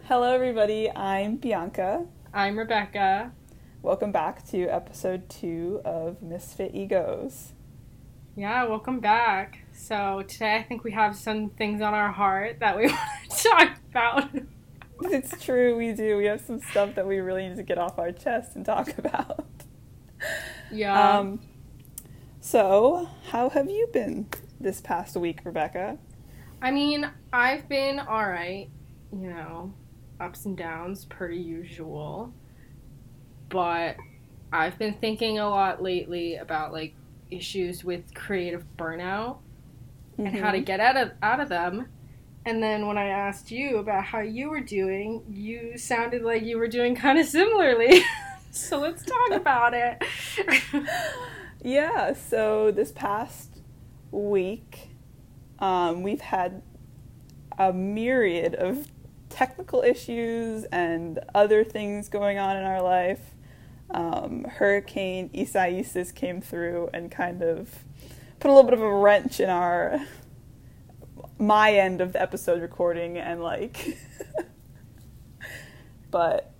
Hello, everybody. I'm Bianca. I'm Rebecca. Welcome back to episode two of Misfit Egos. Yeah, welcome back. So, today I think we have some things on our heart that we want to talk about. It's true, we do. We have some stuff that we really need to get off our chest and talk about. Yeah. Um, so, how have you been this past week, Rebecca? I mean, I've been alright, you know, ups and downs per usual. But I've been thinking a lot lately about like issues with creative burnout and how to Mhm. get out of out of them. And then when I asked you about how you were doing, you sounded like you were doing kind of similarly. so let's talk about it. Yeah, so this past week, um, we've had a myriad of technical issues and other things going on in our life. Um, Hurricane Isaias came through and kind of put a little bit of a wrench in our my end of the episode recording and like but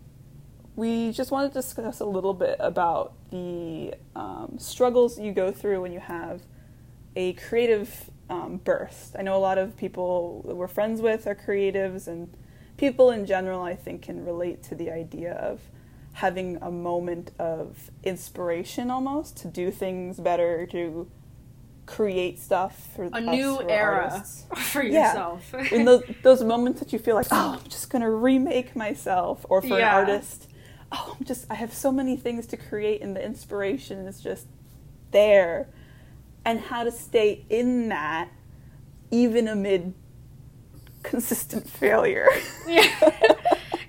we just want to discuss a little bit about the um, struggles you go through when you have a creative um, burst. I know a lot of people that we're friends with are creatives, and people in general, I think, can relate to the idea of having a moment of inspiration almost to do things better, to create stuff for A new era artists for Yeah. yourself. in those those moments that you feel like, oh, I'm just gonna remake myself, or for an artist, oh, I'm just I have so many things to create, and the inspiration is just there, and how to stay in that even amid consistent failure. Yeah.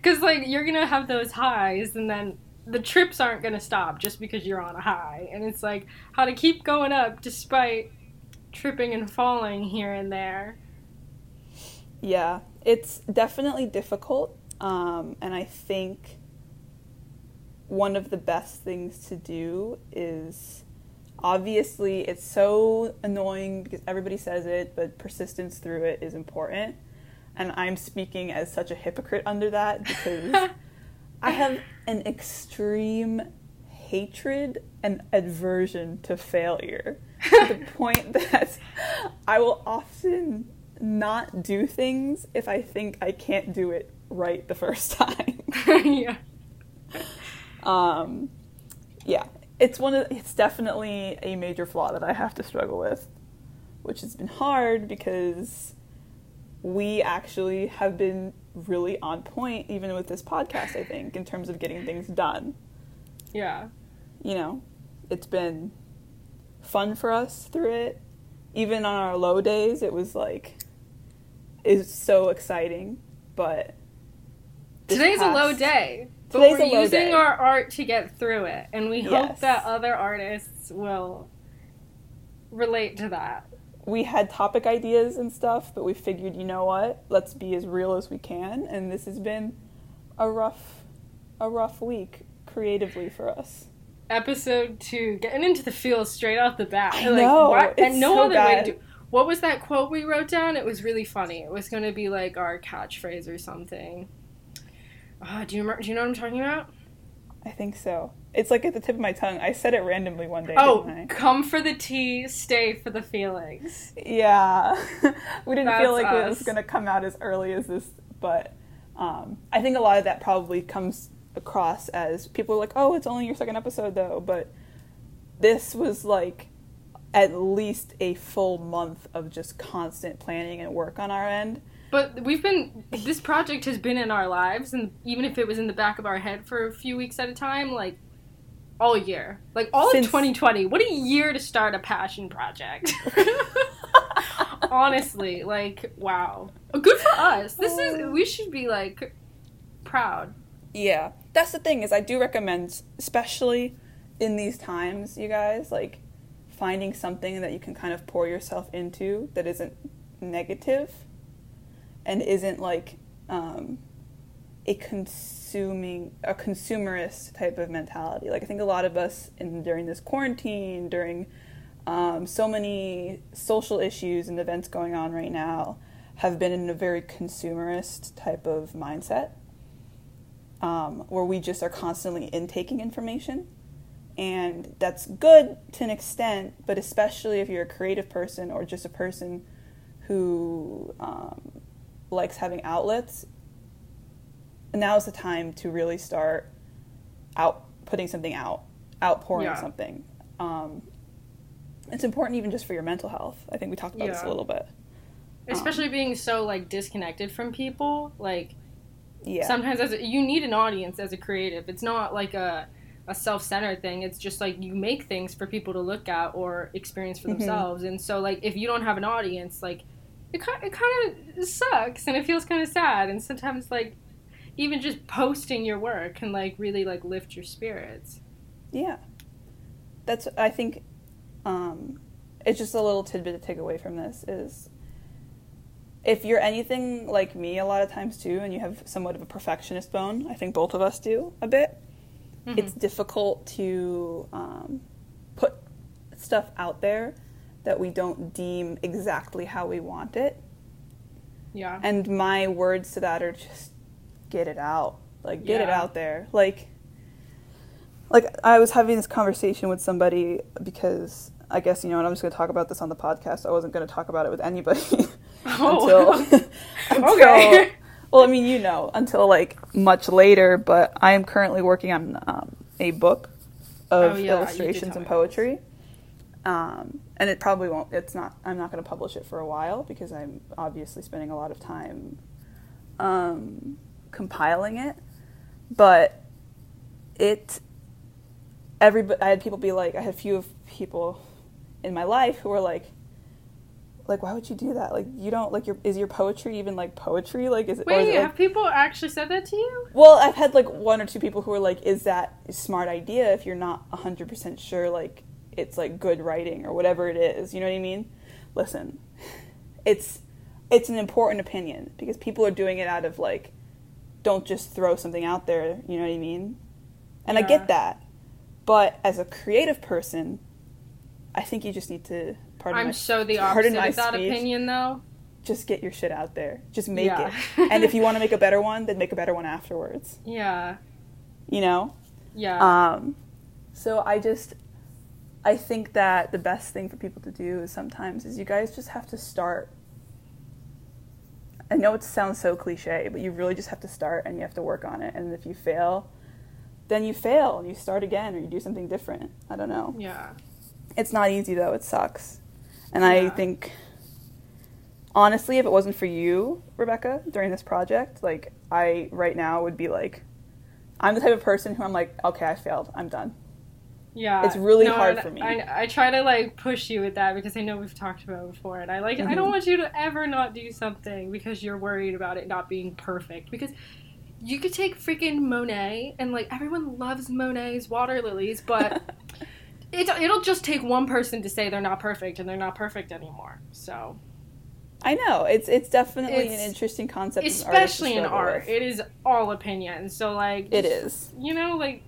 Because, like, you're going to have those highs, and then the trips aren't going to stop just because you're on a high. And it's like how to keep going up despite tripping and falling here and there. Yeah, it's definitely difficult. Um, and I think one of the best things to do is obviously it's so annoying because everybody says it, but persistence through it is important. And I'm speaking as such a hypocrite under that because I have an extreme hatred and aversion to failure to the point that I will often not do things if I think I can't do it right the first time. yeah. um, yeah, it's one of it's definitely a major flaw that I have to struggle with, which has been hard because we actually have been really on point even with this podcast. I think in terms of getting things done. Yeah. you know, it's been fun for us through it. Even on our low days, it was like, it's so exciting. But Today's a low past- day. But Today's we're a low using day. our art to get through it. And we hope that other artists will relate to that. We had topic ideas and stuff, but we figured, you know what? Let's be as real as we can. And this has been a rough, a rough week creatively for us. Episode two, getting into the feel straight off the bat. I Like, know, what? and no so other way to do. What was that quote we wrote down? It was really funny. It was going to be like our catchphrase or something. Uh, do you remember? Do you know what I'm talking about? I think so. It's like at the tip of my tongue. I said it randomly one day. Oh, come for the tea, stay for the feelings. Yeah, we didn't feel That's like it was going to come out as early as this, but um, I think a lot of that probably comes across as people are like, "Oh, it's only your second episode, though." But this was like at least a full month of just constant planning and work on our end. But we've been this project has been in our lives, and even if it was in the back of our head for a few weeks at a time, like all year, like all Since- of 2020. What a year to start a passion project. Honestly, like wow, good for us. This is we should be like proud. Yeah, that's the thing is I do recommend, especially in these times, you guys, like finding something that you can kind of pour yourself into that isn't negative and isn't like um, a consuming a consumerist type of mentality. Like I think a lot of us in during this quarantine, during um, so many social issues and events going on right now, have been in a very consumerist type of mindset um, where we just are constantly intaking information. And that's good to an extent, but especially if you're a creative person or just a person who um, likes having outlets, now's the time to really start out putting something out, outpouring Yeah. something. Um, it's important even just for your mental health. I think we talked about this a little bit. Especially being so like disconnected from people, like Yeah. sometimes as a, you need an audience as a creative. It's not like a a self-centered thing. It's just like you make things for people to look at or experience for Mhm. themselves. And so like if you don't have an audience, like it kind it kind of sucks and it feels kind of sad. And sometimes like even just posting your work can like really like lift your spirits. Yeah. That's I think um it's just a little tidbit to take away from this is if you're anything like me a lot of times too and you have somewhat of a perfectionist bone, I think both of us do a bit. Mhm. It's difficult to um, put stuff out there that we don't deem exactly how we want it. yeah. And my words to that are just get it out. Like get it out there. Like like I was having this conversation with somebody because I guess you know, and I'm just going to talk about this on the podcast. I wasn't going to talk about it with anybody Oh. until until Okay. well, I mean, you know, until like much later, but I am currently working on um, a book of Oh, yeah, illustrations and poetry. Um, and it probably won't, it's not, I'm not going to publish it for a while because I'm obviously spending a lot of time um, compiling it. But it, everybody, I had people be like, I had a few of people in my life who were like, like why would you do that like you don't like your is your poetry even like poetry like is it or is Wait, it like have people actually said that to you? well, I've had like one or two people who are like, "Is that a smart idea?" If you're not hundred percent sure, like it's like good writing or whatever it is, you know what I mean? Listen, it's it's an important opinion because people are doing it out of like, don't just throw something out there, you know what I mean? And I get that, but as a creative person, I think you just need to. Pardon I'm my, so the opposite of that speech. opinion though. Just get your shit out there. Just make Yeah. it. And if you want to make a better one, then make a better one afterwards. Yeah. You know. Yeah. Um, so I just, I think that the best thing for people to do is sometimes is you guys just have to start. I know it sounds so cliche, but you really just have to start and you have to work on it. And if you fail, then you fail and you start again or you do something different. I don't know. yeah. It's not easy though. It sucks. And I think, honestly, if it wasn't for you, Rebecca, during this project, like I right now would be like, I'm the type of person who I'm like, okay, I failed. I'm done. Yeah. It's really No, hard for me. I, I try to like push you with that because I know we've talked about it before and I like I Mhm. don't want you to ever not do something because you're worried about it not being perfect because you could take freaking Monet and like everyone loves Monet's water lilies but it, it'll just take one person to say they're not perfect and they're not perfect anymore. So, I know it's it's definitely an interesting concept, especially in art, with. it is all opinion. So like It is. You know like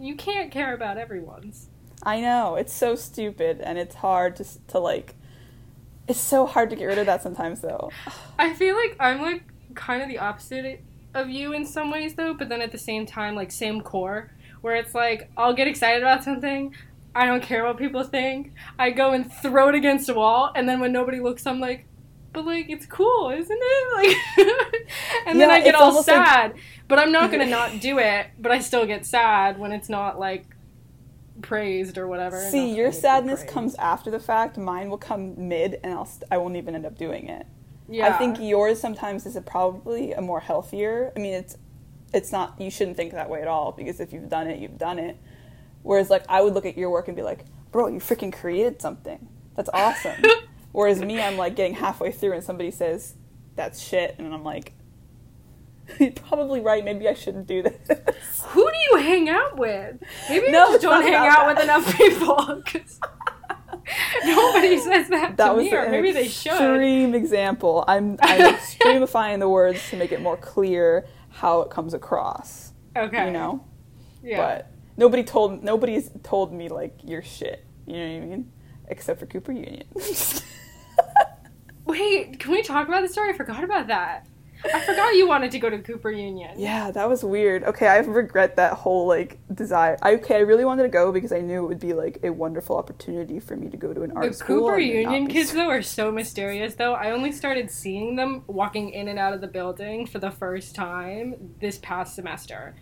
you can't care about everyone's. I know it's so stupid, and it's hard to to like. It's so hard to get rid of that sometimes, though. I feel like I'm like kind of the opposite of you in some ways though, but then at the same time like same core where it's like I'll get excited about something, I don't care what people think. I go and throw it against a wall and then when nobody looks I'm like but like it's cool, isn't it? Like and then I get all almost like- sad. But I'm not going to not do it, but I still get sad when it's not like praised or whatever. See, your I need to be sadness comes after the fact. Mine will come mid, and I'll st- I won't even end up doing it. Yeah. I think yours sometimes is a probably a more healthier. I mean, it's it's not. You shouldn't think that way at all because if you've done it, you've done it. Whereas, like, I would look at your work and be like, "Bro, you freaking created something. That's awesome." Whereas me, I'm like getting halfway through and somebody says, "That's shit," and I'm like, "You're probably right. Maybe I shouldn't do this." Who do you hang out with? Maybe No, you just don't hang out that. with enough people. nobody says that, That to was me, or maybe they should. extreme example. I'm I'm extremifying the words to make it more clear how it comes across. Okay. You know. Yeah. But nobody told nobody's told me like your shit. You know what I mean? Except for Cooper Union. Wait, can we talk about the story? I forgot about that. I forgot you wanted to go to Cooper Union. Yeah, that was weird. Okay, I regret that whole like desire. I, okay, I really wanted to go because I knew it would be like a wonderful opportunity for me to go to an art The school. Cooper Union kids though are so mysterious though. I only started seeing them walking in and out of the building for the first time this past semester.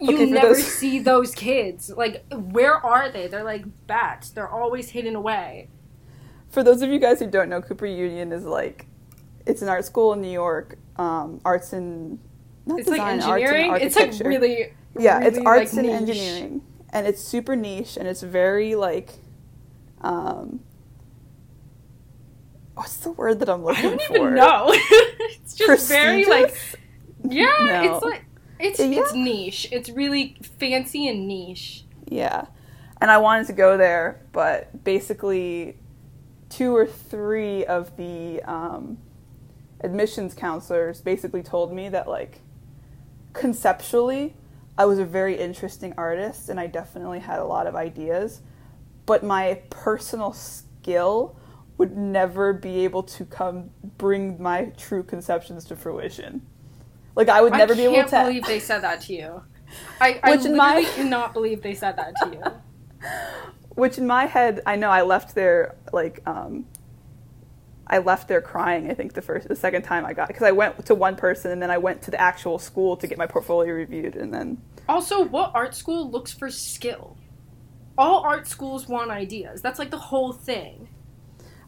You Okay, never those- see those kids. Like where are they? They're like bats. They're always hidden away. For those of you guys who don't know, Cooper Union is like it's an art school in New York. Um, arts and not It's like design, arts and engineering. It's like really yeah, it's arts like, and niche. engineering, and it's super niche, and it's very like, um, what's the word that I'm looking for? I don't for? even know. it's just very like yeah, No. it's like it's Yeah. it's niche. It's really fancy and niche. Yeah. And I wanted to go there, but basically, two or three of the um, admissions counselors basically told me that, like, conceptually, I was a very interesting artist and I definitely had a lot of ideas, but my personal skill would never be able to come bring my true conceptions to fruition. Like I would never I be able to. I can't believe they said that to you. I, I literally my- cannot believe they said that to you. Which in my head, I know I left there like um, I left there crying. I think the first, the second time I got because I went to one person and then I went to the actual school to get my portfolio reviewed and then Also, what art school looks for skill? All art schools want ideas. That's like the whole thing.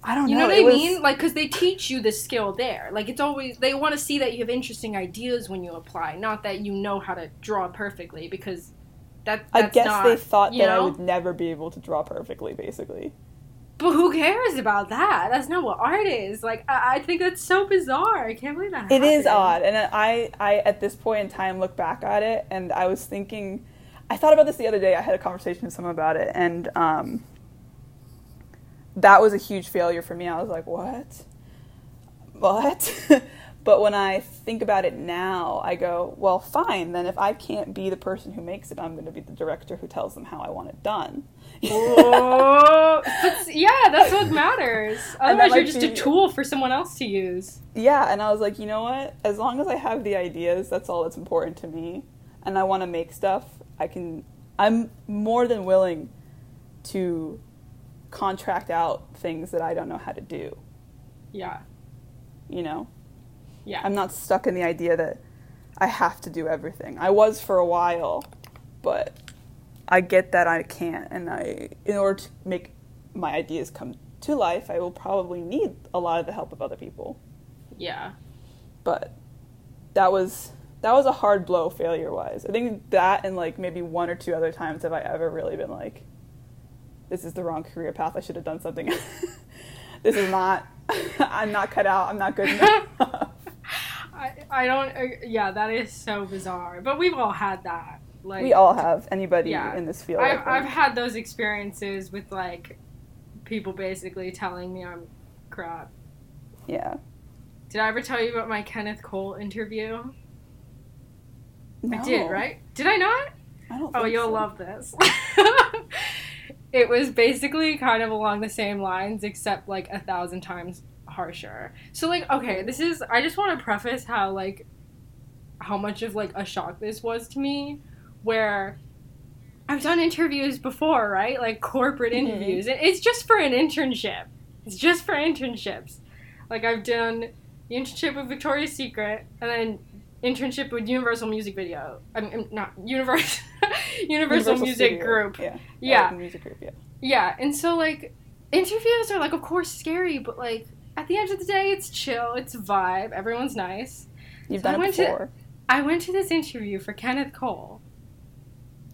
I don't know. You know. what I was- mean? Like, because they teach you the skill there. Like, it's always, they want to see that you have interesting ideas when you apply, not that you know how to draw perfectly, because that, I guess not, they thought that I would never be able to draw perfectly. Basically, But who cares about that? That's not what art is. Like, I, I think that's so bizarre. I can't believe that it is happened. odd, and I, I at this point in time look back at it and I was thinking, I thought about this the other day. I had a conversation with someone about it, and um, that was a huge failure for me. I was like, what? What? but when I think about it now, I go, well, fine. Then if I can't be the person who makes it, I'm going to be the director who tells them how I want it done. Oh, but yeah, that's what matters. Otherwise, you're just be- a tool for someone else to use. yeah, and I was like, you know what? As long as I have the ideas, that's all that's important to me. And I want to make stuff. I can. I'm more than willing to contract out things that I don't know how to do. Yeah, You know, yeah. I'm not stuck in the idea that I have to do everything. I was for a while, but I get that I can't, and I, in order to make my ideas come to life, I will probably need a lot of the help of other people. yeah. But that was that was a hard blow failure wise. I think that and like maybe one or two other times have I ever really been like, this is the wrong career path. I should have done something. this is not. I'm not cut out. I'm not good enough. I, don't. Uh, yeah, that is so bizarre. But we've all had that. Like we all have. Anybody Yeah. in this field. I've, I've had those experiences with like people basically telling me I'm crap. yeah. Did I ever tell you about my Kenneth Cole interview? No, I did, right? Did I not? I don't. Oh, you'll so. love this. it was basically kind of along the same lines, except like a thousand times harsher. So, like, okay, this is. I just want to preface how, like, how much of, like, a shock this was to me, where I've done interviews before, right? Like, corporate Mhm. interviews. It's just for an internship. It's just for internships. Like, I've done the internship with Victoria's Secret, and then internship with Universal Music Video. I mean, not Universal. Universal, Music Studio. Group. Yeah. Yeah. like music group. Yeah. Yeah, and so like interviews are like of course scary, but like at the end of the day it's chill, it's a vibe, everyone's nice. You've So I done it went to- I went to this interview for Kenneth Cole.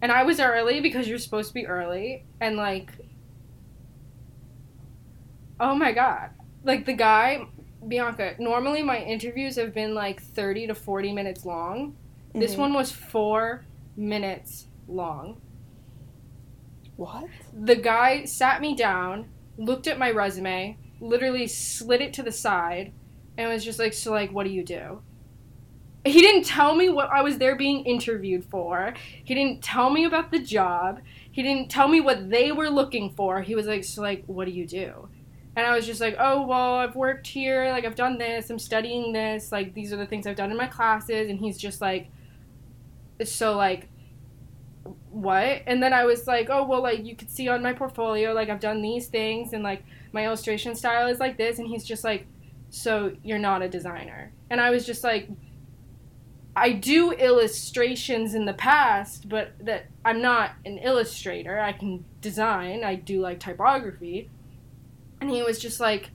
And I was early because you're supposed to be early and like Oh my god. Like the guy Bianca, normally my interviews have been like 30 to 40 minutes long. This Mhm. one was 4 minutes long. What? the guy sat me down, looked at my resume, literally slid it to the side, and was just like, "So, like, what do you do?" He didn't tell me what I was there being interviewed for. He didn't tell me about the job. He didn't tell me what they were looking for. He was like, "So, like, what do you do?" And I was just like, oh, well, I've worked here. Like, I've done this. I'm studying this. Like, these are the things I've done in my classes. And he's just like, so, like, what? And then I was like, oh, well, like, you could see on my portfolio, like, I've done these things. And, like, my illustration style is like this. And he's just like, so you're not a designer. And I was just like, I do illustrations in the past, but that I'm not an illustrator. I can design. I do like typography. And he was just like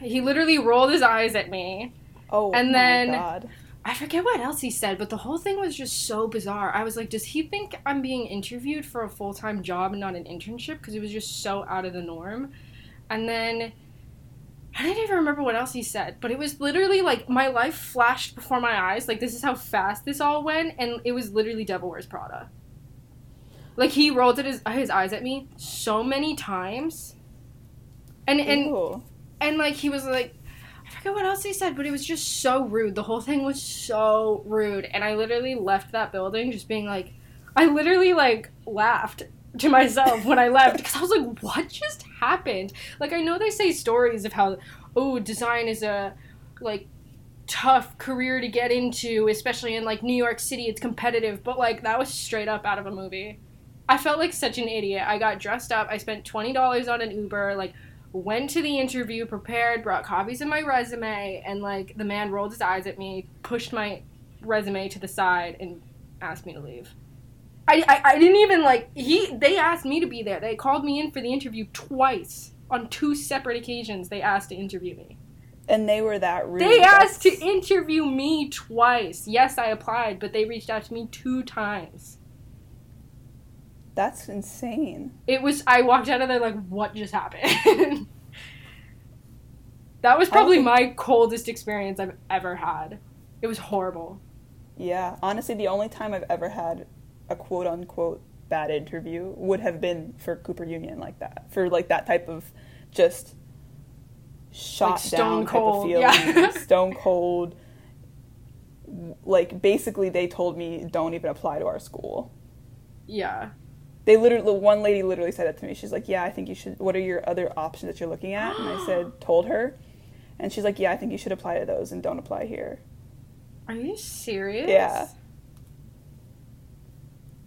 he literally rolled his eyes at me. Oh, and my then God. I forget what else he said, but the whole thing was just so bizarre. I was like, does he think I'm being interviewed for a full-time job and not an internship because it was just so out of the norm. And then I didn't even remember what else he said, but it was literally like my life flashed before my eyes. Like this is how fast this all went, and it was literally Devil Wears Prada. Like he rolled his his eyes at me so many times, and and Ew. and like he was like, I forget what else he said, but it was just so rude. The whole thing was so rude, and I literally left that building just being like, I literally like laughed to myself when I left because I was like, what just happened? Like I know they say stories of how oh design is a like tough career to get into, especially in like New York City. It's competitive, but like that was straight up out of a movie. I felt like such an idiot. I got dressed up. I spent twenty dollars on an Uber. Like went to the interview prepared, brought copies of my resume, and like the man rolled his eyes at me, pushed my resume to the side, and asked me to leave. I, I, I didn't even like he they asked me to be there. They called me in for the interview twice on two separate occasions. They asked to interview me. And they were that rude. They asked to interview me twice. Yes, I applied, but they reached out to me two times. That's insane. It was I walked out of there like what just happened. that was probably think- my coldest experience I've ever had. It was horrible. Yeah, honestly, the only time I've ever had a quote unquote bad interview would have been for Cooper Union like that. For like that type of just shot Like down cold, type of yeah. feeling, stone cold. Like basically, they told me don't even apply to our school. Yeah. They literally, one lady literally said that to me. She's like, "Yeah, I think you should. What are your other options that you're looking at?" And I said, told her, and she's like, "Yeah, I think you should apply to those and don't apply here." Are you serious? Yeah.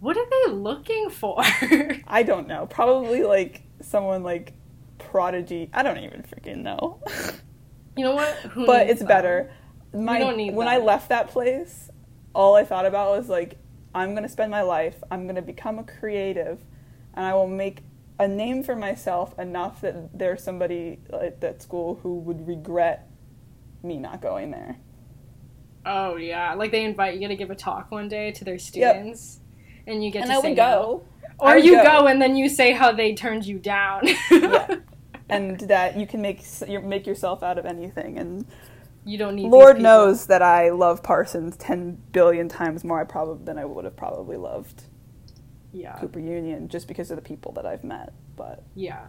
What are they looking for? I don't know. Probably like someone like Prodigy. I don't even freaking know. you know what? Who but it's them? better. My don't need when that. I left that place, all I thought about was like, I'm gonna spend my life. I'm gonna become a creative, and I will make a name for myself enough that there's somebody at that school who would regret me not going there. Oh yeah, like they invite you to give a talk one day to their students, and you get and to I say would no. go. or would you go. go. and then you say how they turned you down. Yeah. and that you can make make yourself out of anything and you don't need. Lord knows that I love Parsons ten billion times more I probably than I would have probably loved Yeah, Cooper Union just because of the people that I've met. But yeah.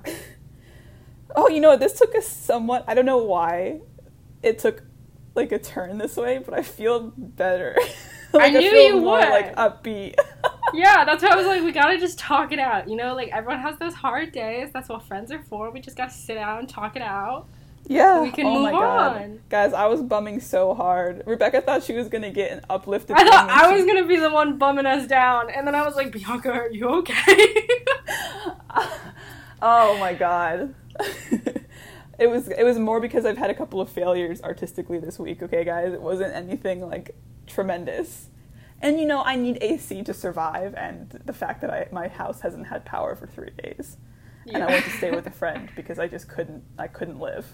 oh, you know what? This took a somewhat I don't know why it took like a turn this way, but I feel better. like, knew feel you more would. like upbeat. Yeah, that's why I was like, we gotta just talk it out. You know, like everyone has those hard days. That's what friends are for. We just gotta sit down and talk it out. yeah. We can oh my move god, on. guys! I was bumming so hard. Rebecca thought she was gonna get an uplifted. I thought and I was gonna be the one bumming us down, and then I was like, Bianca, are you okay? oh my god. it was it was more because I've had a couple of failures artistically this week, okay guys? It wasn't anything like tremendous. And you know, I need AC to survive and the fact that I my house hasn't had power for 3 days. And I went to stay with a friend because I just couldn't I couldn't live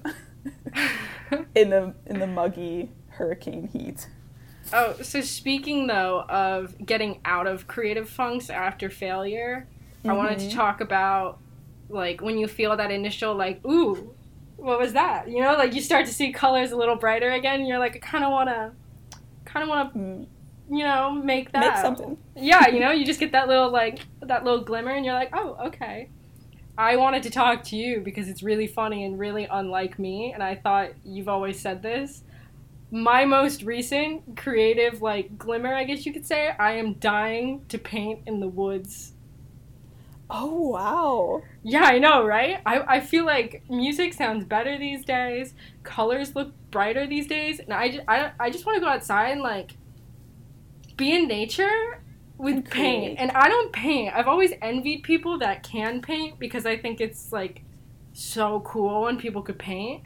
in the in the muggy hurricane heat. Oh, so speaking though of getting out of creative funks after failure, I wanted to Mhm. talk about like when you feel that initial like, ooh, what was that? You know, like you start to see colors a little brighter again. And you're like, I kind of want to, kind of want to, Mm, you know, make that Make something. Yeah, you know, you just get that little like that little glimmer, and you're like, oh, okay. I wanted to talk to you because it's really funny and really unlike me, and I thought you've always said this. My most recent creative like glimmer, I guess you could say, I am dying to paint in the woods. Oh wow. Yeah, I know, right? I, I feel like music sounds better these days. Colors look brighter these days, and I just, I, I just want to go outside and like be in nature with paint. And I don't paint. I've always envied people that can paint because I think it's like so cool when people could paint.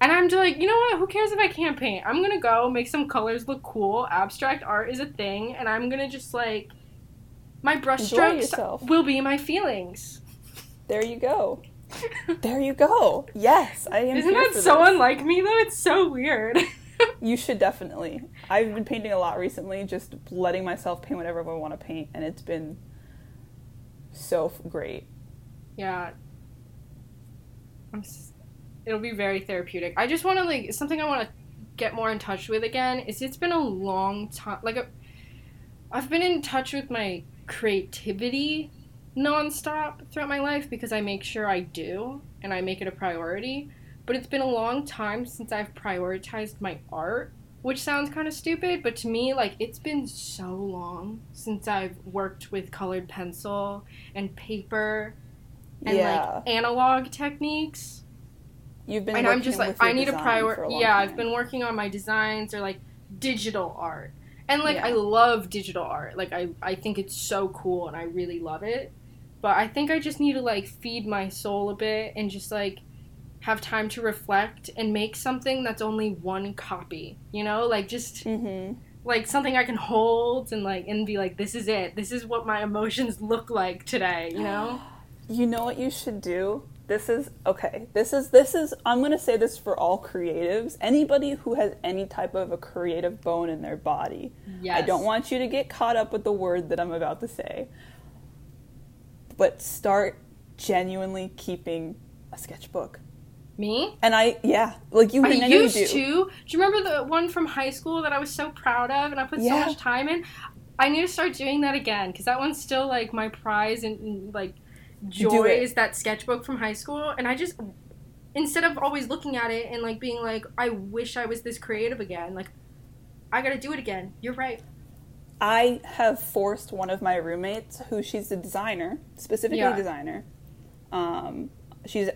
And I'm just like, you know what? Who cares if I can't paint? I'm gonna go make some colors look cool. Abstract art is a thing, and I'm gonna just like my brush Enjoy strokes yourself. will be my feelings. There you go. There you go. Yes, I am. Isn't that so this. unlike me though? It's so weird. You should definitely. I've been painting a lot recently, just letting myself paint whatever I want to paint, and it's been so great. yeah. It'll be very therapeutic. I just want to like something I want to get more in touch with again. Is it's been a long time like a, I've been in touch with my creativity nonstop throughout my life because I make sure I do and I make it a priority. But it's been a long time since I've prioritized my art, which sounds kind of stupid, but to me, like, it's been so long since I've worked with colored pencil and paper and yeah, like analog techniques. you've been. and I'm just like, I need a design prior. for a Yeah, I've been working on my designs or like digital art. And like I love digital art. Like I I think it's so cool and I really love it. But I think I just need to like feed my soul a bit and just like have time to reflect and make something that's only one copy. You know, like just Mhm. like something I can hold and like and be like this is it. This is what my emotions look like today, you know? You know what you should do? This is okay. This is this is I'm going to say this for all creatives. Anybody who has any type of a creative bone in their body. Yes. I don't want you to get caught up with the word that I'm about to say. But start genuinely keeping a sketchbook. Me? And I yeah, like you I I used do. to. Do you remember the one from high school that I was so proud of and I put so much time in? I need to start doing that again because that one's still like my prize and, and, like joy is that sketchbook from high school. And I just instead of always looking at it and like being like, I wish I was this creative again. Like, I gotta do it again. You're right. I have forced one of my roommates, who she's a designer, specifically Yeah. a designer. Um, she's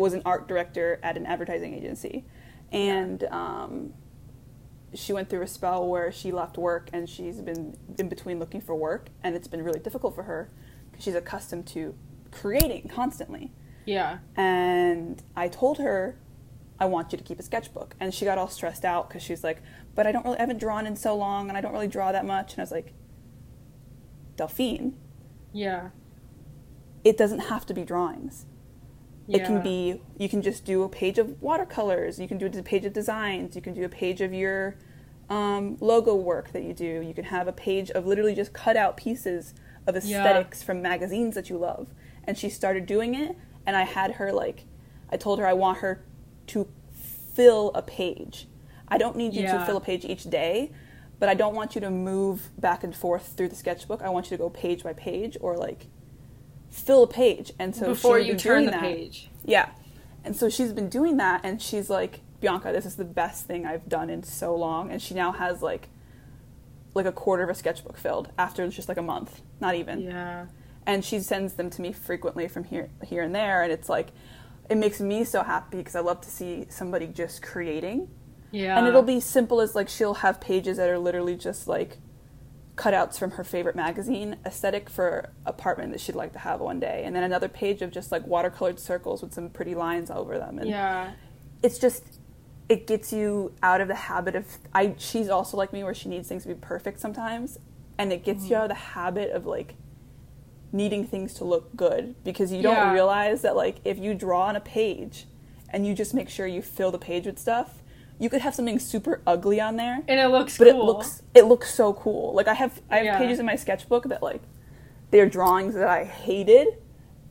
was an art director at an advertising agency, and um, she went through a spell where she left work and she's been in between looking for work, and it's been really difficult for her because she's accustomed to creating constantly. Yeah. And I told her, I want you to keep a sketchbook. And she got all stressed out because she's like, but I don't really, I haven't drawn in so long and I don't really draw that much. And I was like, Delphine, Yeah. it doesn't have to be drawings. Yeah. It can be, you can just do a page of watercolors. You can do a page of designs. You can do a page of your um, logo work that you do. You can have a page of literally just cut out pieces of Yeah. aesthetics from magazines that you love. And she started doing it, and I had her like, I told her I want her to fill a page. I don't need you to fill a page each day, but I don't want you to move back and forth through the sketchbook. I want you to go page by page or like fill a page. And so Before you turn the that. page. Yeah. And so she's been doing that and she's like, Bianca, this is the best thing I've done in so long and she now has like like a quarter of a sketchbook filled after just like a month, not even. Yeah. And she sends them to me frequently from here here and there and it's like it makes me so happy because I love to see somebody just creating. Yeah. And it'll be simple as like she'll have pages that are literally just like cutouts from her favorite magazine aesthetic for apartment that she'd like to have one day and then another page of just like watercolored circles with some pretty lines over them and Yeah. it's just it gets you out of the habit of I she's also like me where she needs things to be perfect sometimes and it gets Mm-hmm. you out of the habit of like needing things to look good because you don't Yeah. realize that like if you draw on a page and you just make sure you fill the page with stuff you could have something super ugly on there And it looks but cool. it looks it looks so cool. Like I have I have Yeah. pages in my sketchbook that like they're drawings that I hated,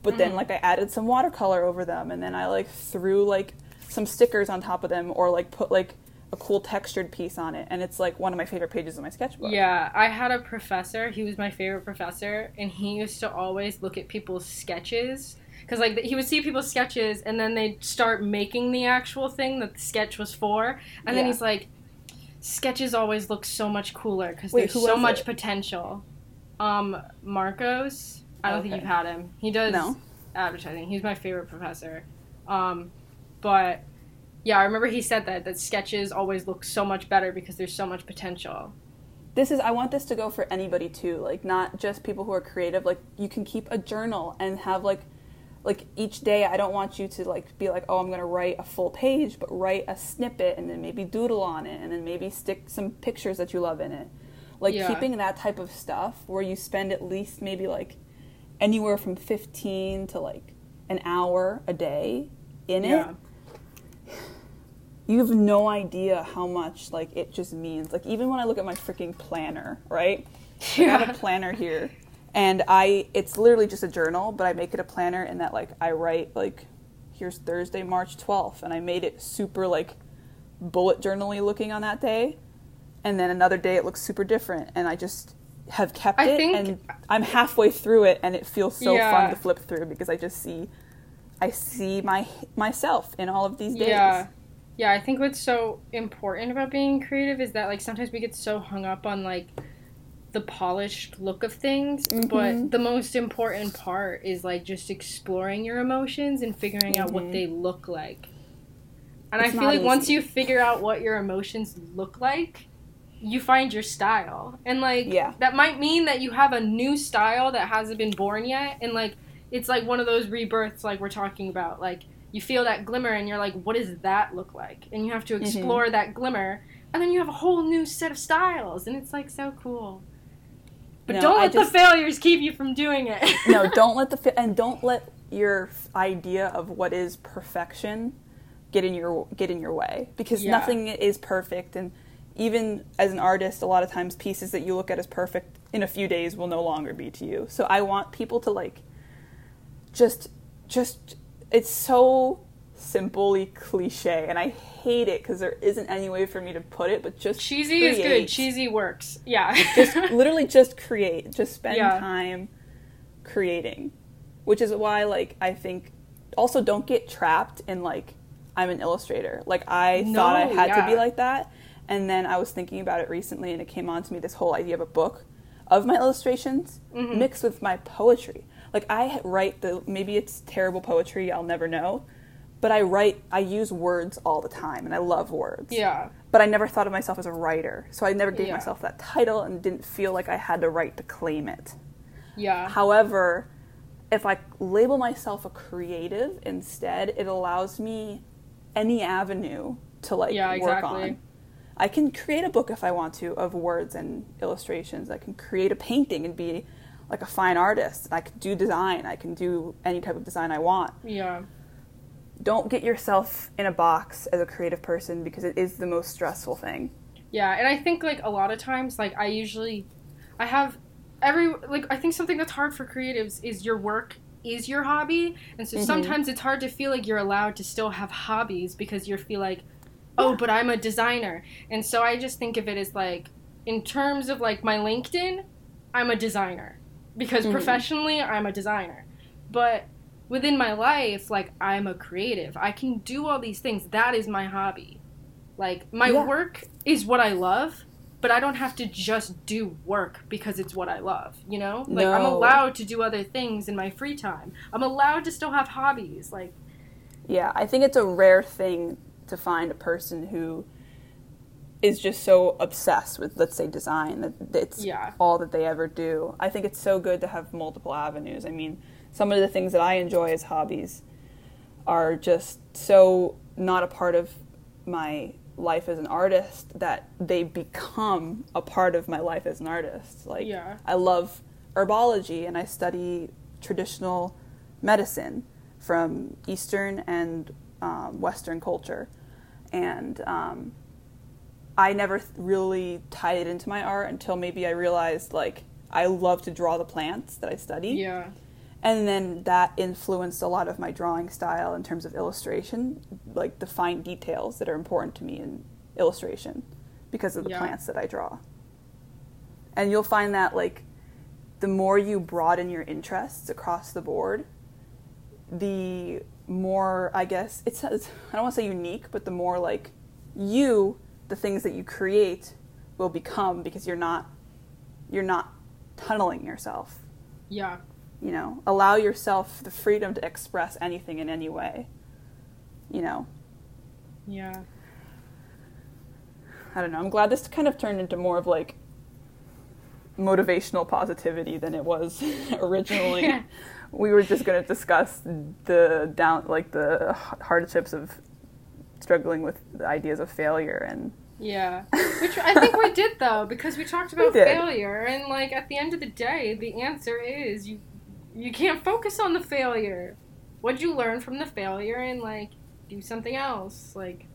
but then Mhm. like I added some watercolor over them and then I like threw like some stickers on top of them or like put like a cool textured piece on it and it's like one of my favorite pages in my sketchbook. Yeah, I had a professor. He was my favorite professor, and he used to always look at people's sketches because, like, he would see people's sketches, and then they'd start making the actual thing that the sketch was for, and then he's like, "Sketches always look so much cooler because there's so much it? potential." Um, Marcos. I don't think you've had him. He does No. advertising. He's my favorite professor. Um, but yeah, I remember he said that that sketches always look so much better because there's so much potential. this is i want this to go for anybody too like not just people who are creative like you can keep a journal and have like like each day i don't want you to like be like oh i'm going to write a full page but write a snippet and then maybe doodle on it and then maybe stick some pictures that you love in it like Yeah. keeping that type of stuff where you spend at least maybe like anywhere from 15 to like an hour a day in it Yeah. you have no idea how much like it just means. Like even when I look at my freaking planner, right? Like, I have a planner here, and I it's literally just a journal, but I make it a planner in that like I write like here's Thursday, March twelfth, and I made it super like bullet journally looking on that day, and then another day it looks super different, and I just have kept I it, think- and I'm halfway through it, and it feels so Yeah. fun to flip through because I just see. I see my myself in all of these days. Yeah. Yeah, I think what's so important about being creative is that like sometimes we get so hung up on like the polished look of things, Mhm. but the most important part is like just exploring your emotions and figuring out what Mhm. they look like. And It's I feel like once you figure out what your emotions look like, you find your style. And like Yeah. that might mean that you have a new style that hasn't been born yet and like it's like one of those rebirths like we're talking about. Like you feel that glimmer and you're like, what does that look like? And you have to explore that glimmer and then you have a whole new set of styles and it's like so cool. But No, don't let just- the failures keep you from doing it. no, don't let the fi- and don't let your idea of what is perfection get in your get in your way because Yeah. nothing is perfect and even as an artist a lot of times pieces that you look at as perfect in a few days will no longer be to you. So I want people to like just just it's so simply cliche and I hate it cuz there isn't any way for me to put it but just Cheesy is good. Cheesy works. Yeah. just literally just create just spend Yeah. time creating which is why like i think also don't get trapped in like i'm an illustrator like i No, thought i had to be like that and then i was thinking about it recently and it came on to me this whole idea of a book of my illustrations Mhm. mixed with my poetry like i write the maybe it's terrible poetry i'll never know but i write i use words all the time and i love words yeah. but I never thought of myself as a writer. So I never gave Yeah. myself that title and didn't feel like I had the right to claim it. Yeah. However, if I label myself a creative instead, it allows me any avenue to like Yeah, work exactly. on. I can create a book if I want to of words and illustrations. I can create a painting and be like a fine artist. I can do design. I can do any type of design I want Yeah. Don't get yourself in a box as a creative person because it is the most stressful thing. Yeah, and I think like a lot of times, like I usually, I have every like I think something that's hard for creatives is your work is your hobby, and so Mhm. sometimes it's hard to feel like you're allowed to still have hobbies because you feel like, oh, but I'm a designer, and so I just think of it as like in terms of like my LinkedIn, I'm a designer because Mhm. professionally I'm a designer, but within my life, like I'm a creative. I can do all these things. That is my hobby. Like my Yeah. work is what I love, but I don't have to just do work because it's what I love, you know? Like I'm allowed to do other things in my free time. I'm allowed to still have hobbies. Like Yeah, I think it's a rare thing to find a person who is just so obsessed with, let's say, design that it's Yeah. all that they ever do. I think it's so good to have multiple avenues. I mean, some of the things that I enjoy as hobbies are just so not a part of my life as an artist that they become a part of my life as an artist. Like, Yeah. I love herbology and I study traditional medicine from Eastern and um, Western culture. And um, I never th- really tied it into my art until maybe I realized like I love to draw the plants that I study. yeah. And then that influenced a lot of my drawing style in terms of illustration, like the fine details that are important to me in illustration because of the Yeah. plants that I draw. And you'll find that like the more you broaden your interests across the board, the more I guess it's, it's I don't want to say unique, but the more like you the things that you create will become because you're not you're not tunneling yourself Yeah. You know, allow yourself the freedom to express anything in any way. You know, Yeah. I don't know. I'm glad this kind of turned into more of like motivational positivity than it was originally. Yeah. We were just going to discuss the down like the hardships of struggling with the ideas of failure and Yeah. Which I think we did though, because we talked about did. failure and like at the end of the day, the answer is you you can't focus on the failure. What'd you learn from the failure and like do something else? Like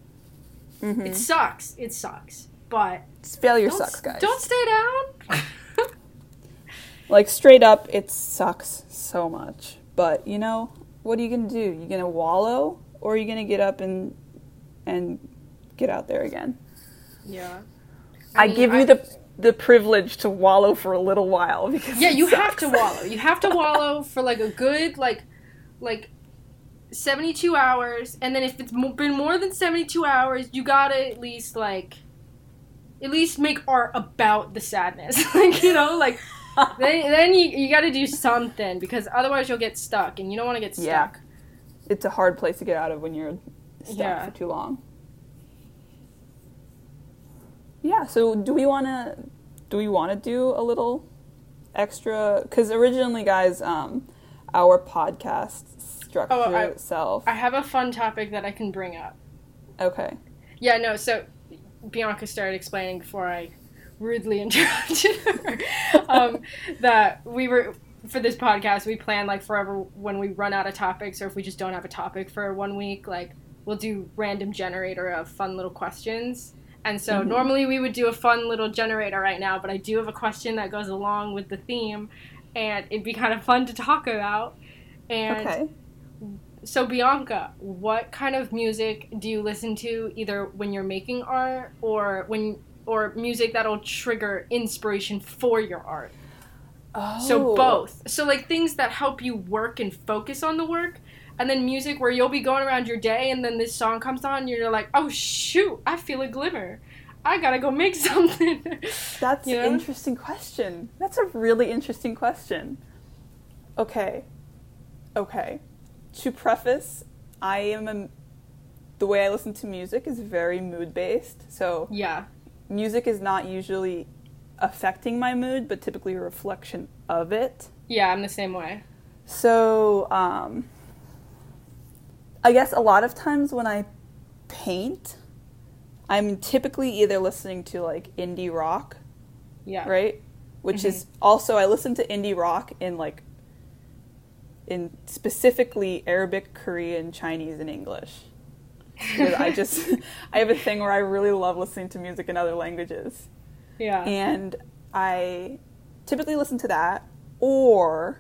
Mhm. it sucks. It sucks. But failure sucks, guys. Don't stay down. Like straight up, it sucks so much. But you know, what are you gonna do? You gonna wallow, or are you gonna get up and and get out there again? yeah. I, mean, give you the the privilege to wallow for a little while because Yeah, you have to wallow. You have to wallow for like a good like like 72 hours and then if it's been more than 72 hours, you got to at least like at least make art about the sadness. like, you know, like then then you you got to do something because otherwise you'll get stuck and you don't want to get stuck. Yeah. it's a hard place to get out of when you're stuck Yeah. for too long. Yeah, so do we want to do we want to do a little extra cuz originally guys um our podcast structure Oh, I- itself. I have a fun topic that I can bring up. okay. Yeah, no, so Bianca started explaining before I rudely interrupted her um, that we were, for this podcast, we plan like forever when we run out of topics or if we just don't have a topic for one week, like we'll do random generator of fun little questions. And so Mhm. normally we would do a fun little generator right now, but I do have a question that goes along with the theme and it'd be kind of fun to talk about. And Okay. so Bianca, what kind of music do you listen to either when you're making art or when or music that'll trigger inspiration for your art? Oh. So both. So like things that help you work and focus on the work and then music where you'll be going around your day and then this song comes on and you're like, "Oh shoot, I feel a glimmer. I got to go make something." That's You an interesting question. That's a really interesting question. Okay. Okay. To preface, I am a, the way I listen to music is very mood based. So yeah. music is not usually affecting my mood, but typically a reflection of it. Yeah, I'm the same way. So, um, I guess a lot of times when I paint, I'm typically either listening to like indie rock Yeah. right? Which Mhm. is also I listen to indie rock in like in specifically Arabic, Korean, Chinese, and English. I just I have a thing where I really love listening to music in other languages. Yeah. And I typically listen to that or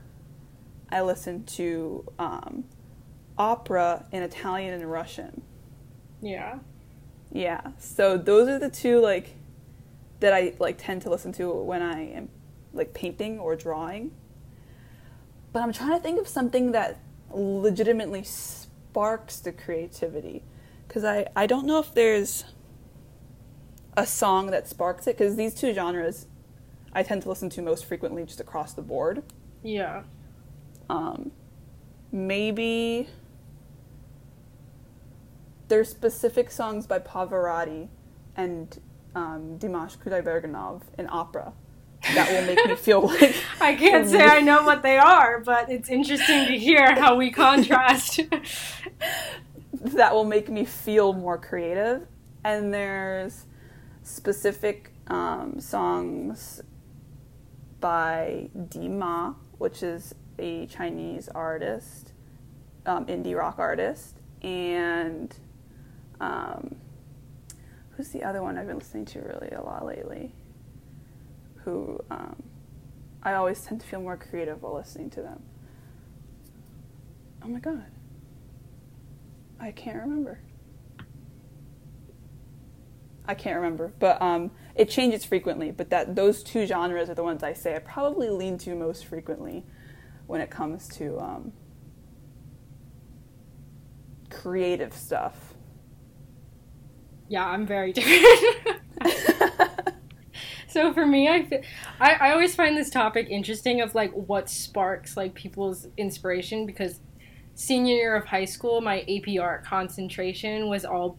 I listen to um, opera in Italian and Russian. yeah. Yeah. So those are the two like that I like tend to listen to when I am like painting or drawing. But I'm trying to think of something that legitimately sparks the creativity cuz I I don't know if there's a song that sparks it cuz these two genres I tend to listen to most frequently just across the board. Yeah. Um, maybe there's specific songs by Pavarotti and um, Dimash Kudaibergenov in opera that will make me feel like I can't say I know what they are, but it's interesting to hear how we contrast. that will make me feel more creative. And there's specific um, songs by Dima, which is a Chinese artist, um, indie rock artist, and um, who's the other one I've been listening to really a lot lately? Who um, I always tend to feel more creative while listening to them. Oh my god. I can't remember. I can't remember, but um, it changes frequently. But that those two genres are the ones I say I probably lean to most frequently when it comes to um, creative stuff. Yeah, I'm very different. so for me, I, I I always find this topic interesting of like what sparks like people's inspiration because senior year of high school, my AP art concentration was all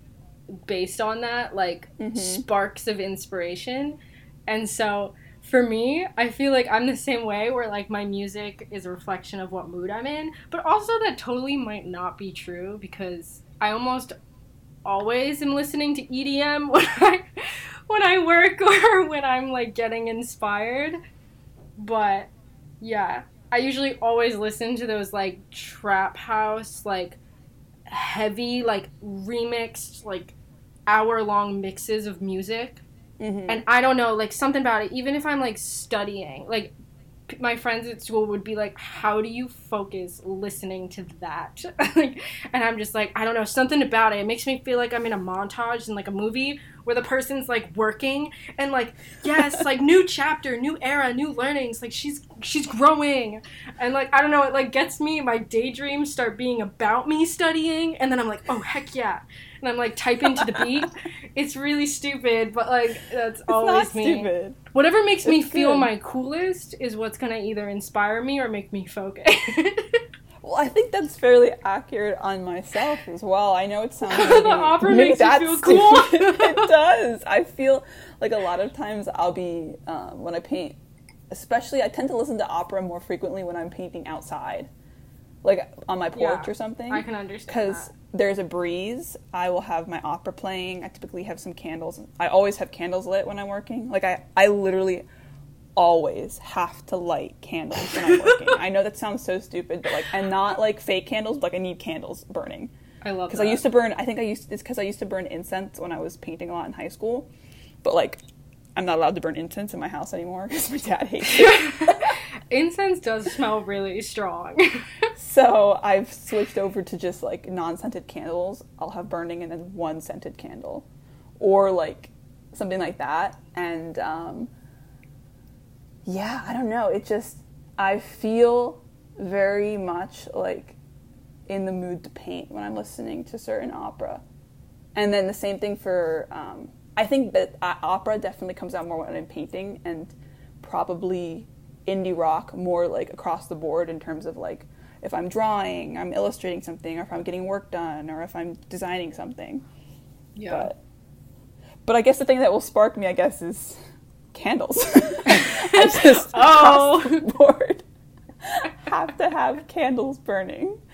based on that, like Mhm. sparks of inspiration. And so for me, I feel like I'm the same way where like my music is a reflection of what mood I'm in, but also that totally might not be true because I almost always am listening to EDM when I when I work or when I'm like getting inspired. But yeah, I usually always listen to those like trap house like heavy like remixed like hour long mixes of music Mm-hmm. and I don't know, like something about it. Even if I'm like studying, like my friends at school would be like, "How do you focus listening to that?" like, and I'm just like, I don't know, something about it. It makes me feel like I'm in a montage in like a movie where the person's like working and like, yes, like new chapter, new era, new learnings. Like she's she's growing, and like I don't know, it like gets me. My daydreams start being about me studying, and then I'm like, oh heck yeah. And I'm like typing to the beat. It's really stupid, but like that's it's always not me. stupid. Whatever makes me It's feel my coolest is what's gonna either inspire me or make me focus. Well, I think that's fairly accurate on myself as well. I know it sounds like The opera makes you feel cool. it does. I feel like a lot of times I'll be um, when I paint, especially I tend to listen to opera more frequently when I'm painting outside, like on my porch Yeah, or something. I can understand because. There's a breeze. I will have my opera playing. I typically have some candles. I always have candles lit when I'm working. Like I, I literally always have to light candles when I'm working. I know that sounds so stupid, but like, and not like fake candles, but like I need candles burning. I love Because. I used to burn, I think I used, it's because I used to burn incense when I was painting a lot in high school. But like, I'm not allowed to burn incense in my house anymore because my dad hates it. Incense does smell really strong. so I've switched over to just like non scented candles. I'll have burning and then one scented candle. Or like something like that. And um, yeah, I don't know. It just, I feel very much like in the mood to paint when I'm listening to certain opera. And then the same thing for, um, I think that uh, opera definitely comes out more when I'm painting and probably indie rock more like across the board in terms of like if I'm drawing, I'm illustrating something, or if I'm getting work done, or if I'm designing something. yeah. But, but I guess the thing that will spark me, I guess, is candles. I just Oh. across the board have to have candles burning.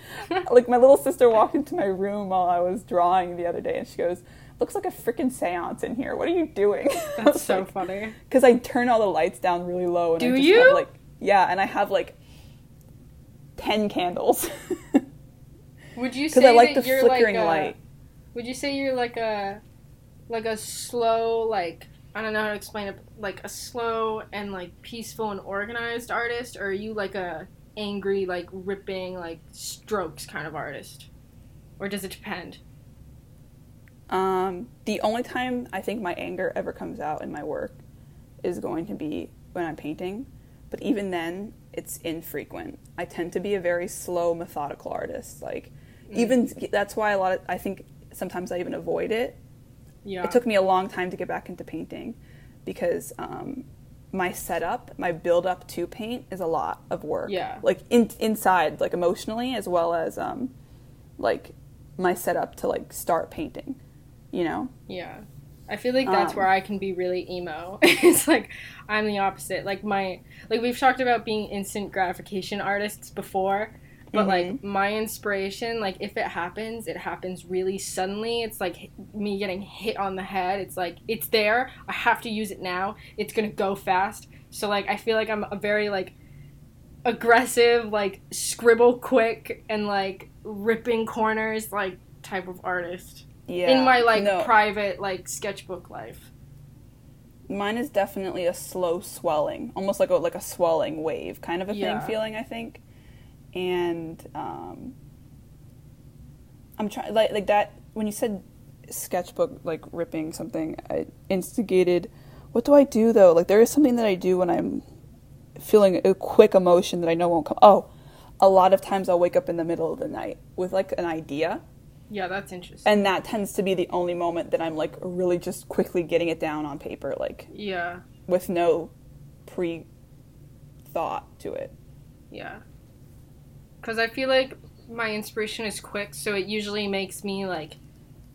Like my little sister walked into my room while I was drawing the other day, and she goes, "Looks like a freaking séance in here. What are you doing?" That's so funny. Because I turn all the lights down really low, and I Do just you? have like yeah, and I have like ten candles Would you because say I like that the you're flickering like a, light. Would you say you're like a like a slow like I don't know how to explain it like a slow and like peaceful and organized artist or are you like a angry like ripping like strokes kind of artist? Or does it depend? Um, the only time I think my anger ever comes out in my work is going to be when I'm painting, but even then, it's infrequent. I tend to be a very slow, methodical artist. Like, even that's why a lot of I think sometimes I even avoid it. Yeah. It took me a long time to get back into painting because um, my setup, my build up to paint is a lot of work. Yeah. Like in, inside, like emotionally, as well as um, like my setup to like start painting. You know. Yeah. I feel like that's Um, where I can be really emo. it's like I'm the opposite. Like my like we've talked about being instant gratification artists before, but like my inspiration, like if it happens, it happens really suddenly. It's like me getting hit on the head. It's like it's there. I have to use it now. It's going to go fast. So like I feel like I'm a very like aggressive, like scribble quick and like ripping corners like type of artist Yeah. in my like no, private like sketchbook life. mine is definitely a slow swelling, almost like a like a swelling wave kind of a Yeah. thing feeling. I think, and um, I'm trying like like that when you said sketchbook like ripping something, I instigated. What do I do though? Like there is something that I do when I'm feeling a quick emotion that I know won't come. Oh, a lot of times I'll wake up in the middle of the night with like an idea. Yeah, that's interesting. and that tends to be the only moment that I'm like really just quickly getting it down on paper. Like, yeah. with no pre thought to it. Yeah. Because I feel like my inspiration is quick, so it usually makes me like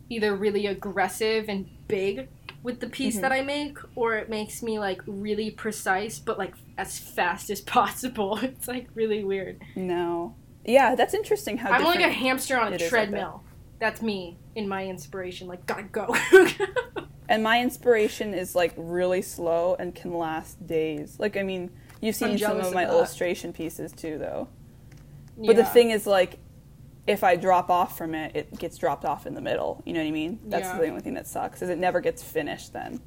either really aggressive and big with the piece Mhm. that I make, or it makes me like really precise, but like as fast as possible. It's like really weird. No. Yeah, that's interesting how I'm like a hamster on a it is like treadmill. That's me in my inspiration. Like, gotta go. And my inspiration is like really slow and can last days. Like I mean, you've seen some of of my that. illustration pieces too though. But the thing is like if I drop off from it, it gets dropped off in the middle. You know what I mean? That's Yeah. the only thing that sucks is it never gets finished then.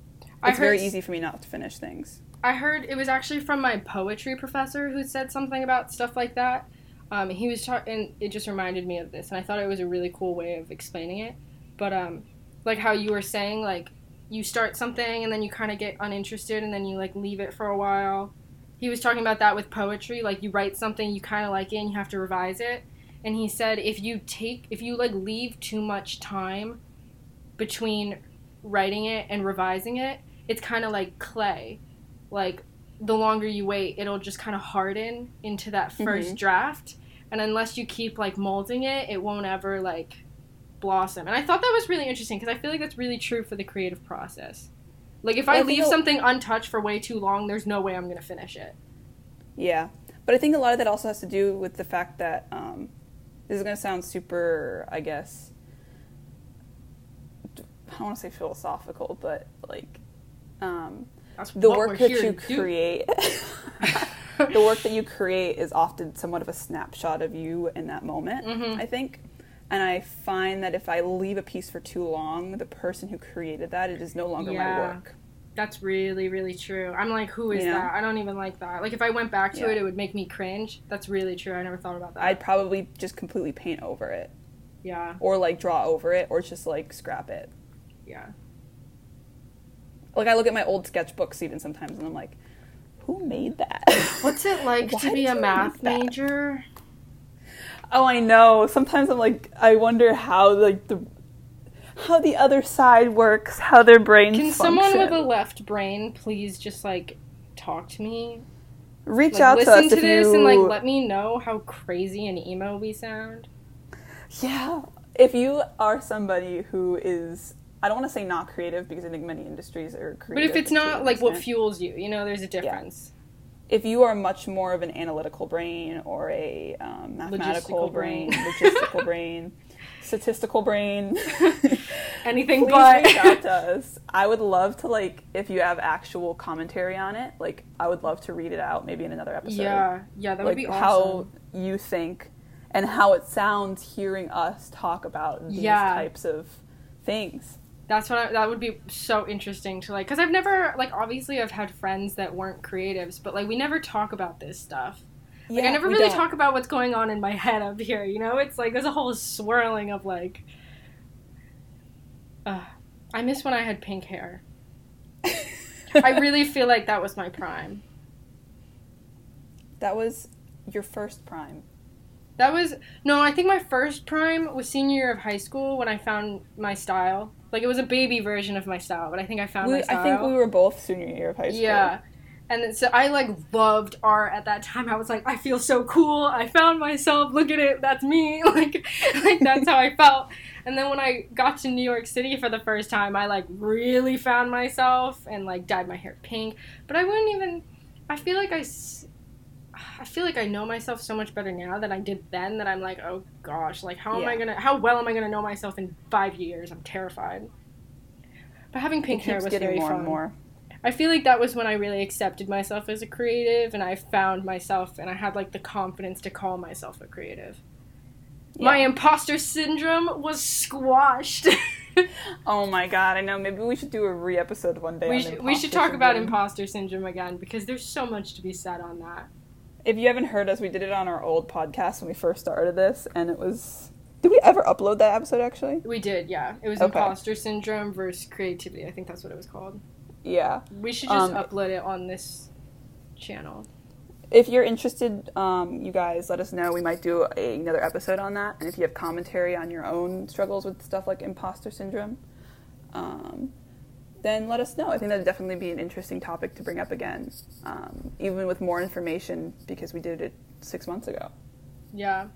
It's very easy for me not to finish things. I heard it was actually from my poetry professor who said something about stuff like that. Um, he was talking, and it just reminded me of this, and I thought it was a really cool way of explaining it. But um, like how you were saying, like you start something and then you kind of get uninterested, and then you like leave it for a while. He was talking about that with poetry, like you write something, you kind of like it, and you have to revise it. And he said if you take, if you like leave too much time between writing it and revising it, it's kind of like clay like the longer you wait it'll just kind of harden into that 1st Mhm. draft and unless you keep like molding it it won't ever like blossom and i thought that was really interesting because i feel like that's really true for the creative process like if i I leave something untouched for way too long there's no way i'm gonna finish it Yeah, but I think a lot of that also has to do with the fact that um, this is going to sound super, I guess. I don't want to say philosophical, but like um, that's the work that you create. the work that you create is often somewhat of a snapshot of you in that moment. Mhm. I think. And I find that if I leave a piece for too long, the person who created that, it is no longer my work. that's really really true i'm like who is You know? that i don't even like that like if i went back to Yeah. it it would make me cringe that's really true i never thought about that I'd probably just completely paint over it, yeah or like draw over it, or just like scrap it. yeah Like I look at my old sketchbooks even sometimes, and I'm like, who made that? What's it like to be a math major? oh, I know. Sometimes I'm like, I wonder how like the how the other side works, how their brains Can function. someone with a left brain please just like talk to me? reach Like out to listen us to this you and like let me know how crazy and emo we sound. Yeah. If you are somebody who is, I don't want to say not creative because I think many industries are creative. But if it's not like what fuels you, you know, there's a difference. if you are much more of an analytical brain or a um, mathematical Logistical brain, brain. logistical brain, statistical brain, Anything but. reach out to us. I would love to like if you have actual commentary on it. Like I would love to read it out maybe in another episode. yeah, yeah, that would like be how you think and how it sounds hearing us talk about these Yeah. types of things. That's what I, that would be so interesting to like, because I've never like obviously I've had friends that weren't creatives, but like we never talk about this stuff. Like I never really don't. talk about what's going on in my head up here. You know, it's like there's a whole swirling of like. Uh, I miss when I had pink hair. I really feel like that was my prime. That was your first prime. That was no, I think my first prime was senior year of high school when I found my style. Like it was a baby version of my style, but I think I found We, my style. I think we were both senior year of high school. Yeah. And then- so I like loved art at that time. I was like, I feel so cool. I found myself. Look at it. That's me. Like, like that's how I felt. And then when I got to New York City for the first time, I like really found myself and like dyed my hair pink. But I wouldn't even. I feel like I. I feel like I know myself so much better now than I did then. That I'm like, oh gosh, like how am I gonna? How well am I gonna know myself in five years? I'm terrified. But having pink hair was very more fun. and more. I feel like that was when I really accepted myself as a creative and I found myself and I had like the confidence to call myself a creative. My imposter syndrome was squashed. Oh my god, I know. Maybe we should do a re episode one day. we should, we should talk about imposter syndrome again because there's so much to be said on that. If you haven't heard us, we did it on our old podcast when we first started this, and it was. Did we ever upload that episode actually? We did, yeah. It was Okay. imposter syndrome versus creativity. I think that's what it was called. Yeah. We should just Um, upload it on this channel. If you're interested, um, you guys let us know. We might do a, another episode on that. And if you have commentary on your own struggles with stuff like imposter syndrome, um, then let us know. I think that'd definitely be an interesting topic to bring up again, um, even with more information because we did it six months ago. Yeah.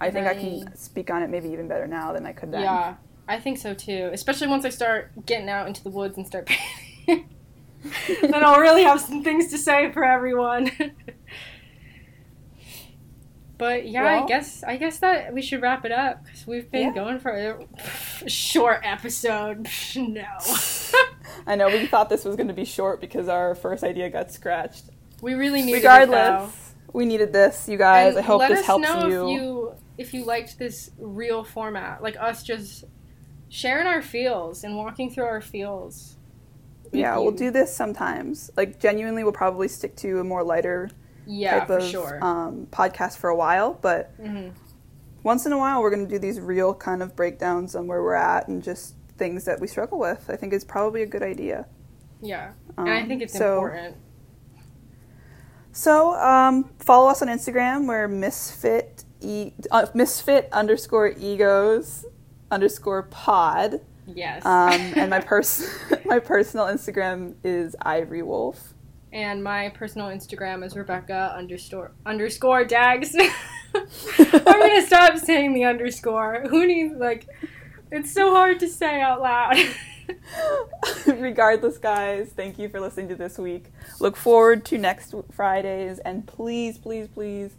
I think I Right. can speak on it maybe even better now than I could then. Yeah, I think so too. Especially once I start getting out into the woods and start painting. then I'll really have some things to say for everyone. but yeah, I guess I guess that we should wrap it up because we've been Yeah. going for a short episode. no, I know we thought this was going to be short because our first idea got scratched. we really needed this. Regardless, it we needed this, you guys. And I hope this helps you. let us know if you if you liked this real format, like us just sharing our feels and walking through our feels. Yeah, we'll do this sometimes. Like genuinely, we'll probably stick to a more lighter Yeah, type of sure. um, podcast for a while, but hmm once in a while, we're going to do these real kind of breakdowns on where we're at and just things that we struggle with. I think is probably a good idea. Yeah, Um, and I think it's so, important. So um, follow us on Instagram. We're misfit e- uh, misfit underscore egos underscore pod. Yes. Um, and my pers- my personal Instagram is Ivory Wolf. and my personal Instagram is Rebecca underscore underscore Dags. I'm gonna stop saying the underscore. Who needs like? It's so hard to say out loud. Regardless, guys, thank you for listening to this week. Look forward to next Fridays, and please, please, please,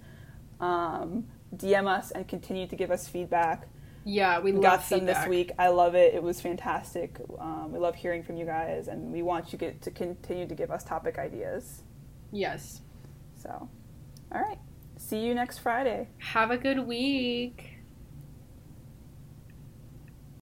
um, DM us and continue to give us feedback. yeah, we We got some feedback. this week. I love it. It was fantastic. Um, we love hearing from you guys, and we want you get to continue to give us topic ideas. Yes. So, all right. See you next Friday. Have a good week.